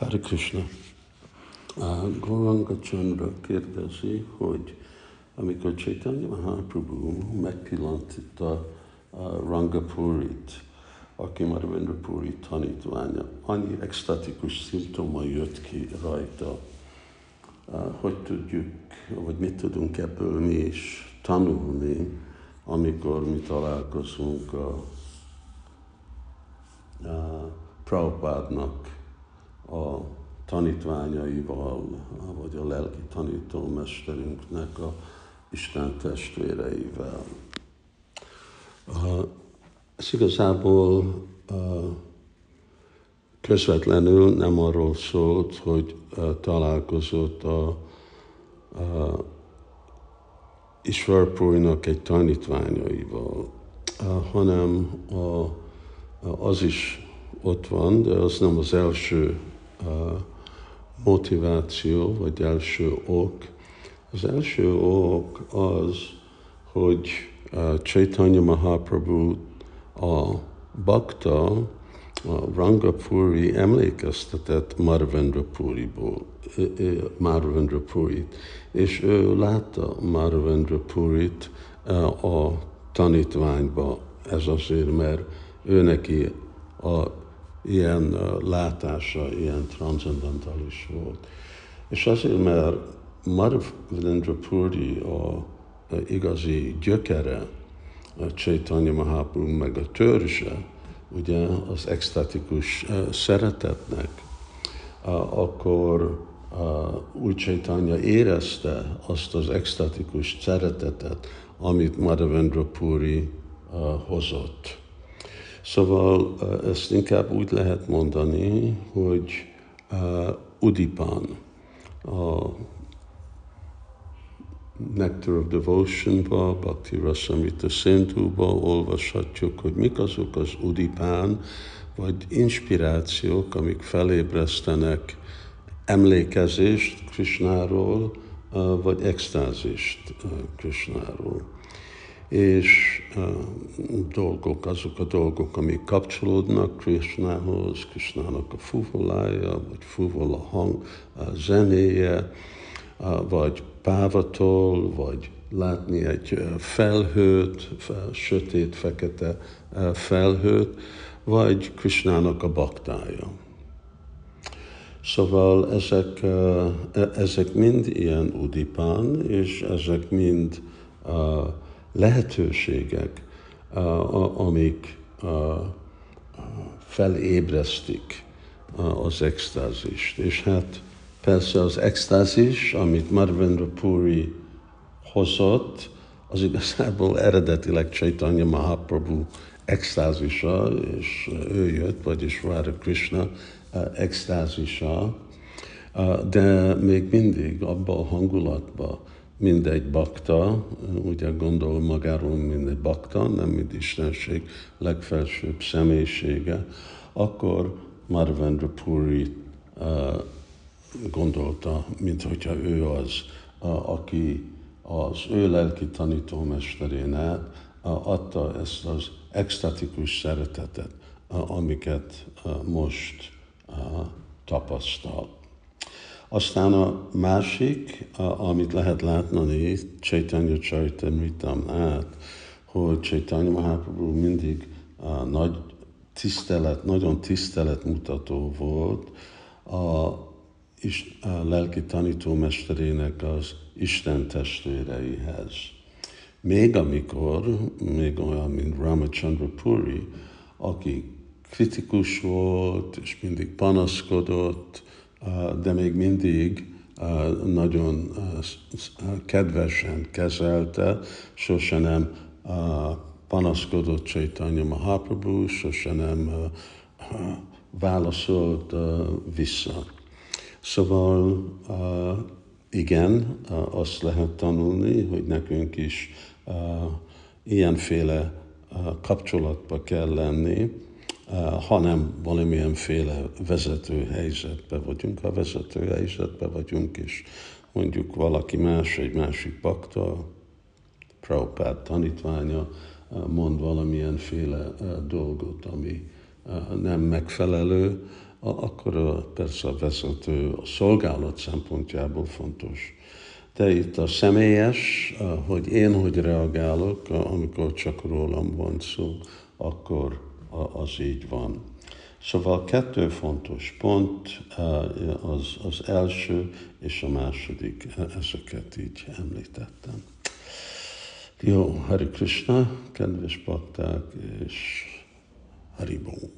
Hare Krishna. Uh, Gauranga Chandra kérdezi, hogy amikor Chaitanya Mahaprabhu megpillantotta uh, Rangapurit, aki Madhavendra Puri tanítványa, annyi extatikus szimptoma jött ki rajta, hogy tudjuk, vagy mit tudunk ebből mi is tanulni, amikor mi találkozunk a, a Prabhupádnak a tanítványaival, vagy a lelki tanítómesterünknek a Isten testvéreivel. Ez igazából közvetlenül nem arról szólt, hogy találkozott a, a Isvarpúrinak egy tanítványaival, hanem a, az is ott van, de az nem az első motiváció, vagy első ok. Az első ok az, hogy Chaitanya Mahaprabhu a bakta, a Rangapuri emlékeztetett Marvendra Puriból, Marvendra Purit, és ő látta Marvendra Purit a tanítványba. Ez azért, mert ő neki a ilyen látása, ilyen transzendentális volt. És azért, mert Madhavendra Puri a, a igazi gyökere, a Chaitanya Mahaprabhu meg a törzse, ugye az extatikus szeretetnek, akkor úgy Chaitanya érezte azt az extatikus szeretetet, amit Madhavendra Puri hozott. Szóval ezt inkább úgy lehet mondani, hogy uh, Udipan, a Nectar of Devotion-ba, Bhakti Rasamrita Sindhu-ba olvashatjuk, hogy mik azok az Udipán, vagy inspirációk, amik felébresztenek emlékezést Krishnáról, vagy extázist Krishnáról. És dolgok, azok a dolgok, amik kapcsolódnak Krishnához, Krishnának a fuvolája, vagy fuvola hang, a zenéje, vagy pávatól, vagy látni egy felhőt, fel, sötét, fekete felhőt, vagy Krishnának a baktája. Szóval ezek, ezek mind ilyen udipán, és ezek mind uh, lehetőségek, amik felébresztik az extázist. És hát persze az extázis, amit Marvendra Puri hozott, az igazából eredetileg Chaitanya Mahaprabhu extázisa, és ő jött, vagyis Radha Krishna extázisa, de még mindig abban a hangulatban, mindegy bakta, ugye gondol magáról, mint egy bakta, nem mint Istenség legfelsőbb személyisége, akkor Marvendra Puri uh, gondolta, mint hogyha ő az, aki az ő lelki tanítómesterén át adta ezt az extatikus szeretetet, amiket uh, most uh, tapasztal. Aztán a másik, amit lehet látni Chaitanya át, hogy Chaitanya Mahaprabhu mindig a nagy tisztelet, nagyon tiszteletmutató volt a, is, a lelki tanítómesterének az Isten testvéreihez. Még amikor, még olyan, mint Ramachandra Puri, aki kritikus volt, és mindig panaszkodott, de még mindig nagyon kedvesen kezelte, sose nem panaszkodott Chaitanya Mahaprabhu, sose nem válaszolt vissza. Szóval igen, azt lehet tanulni, hogy nekünk is ilyenféle kapcsolatba kell lenni, hanem valamilyenféle vezető helyzetbe vagyunk. Ha vezető helyzetbe vagyunk, és mondjuk valaki más, egy másik bakta, Prabhupád tanítványa mond valamilyenféle dolgot, ami nem megfelelő, akkor persze a vezető a szolgálat szempontjából fontos. De itt a személyes, hogy én hogy reagálok, amikor csak rólam van szó, akkor az így van. Szóval kettő fontos pont, az, az első és a második, ezeket így említettem. Jó, Hari Krishna, kedves pakták, és Haribó.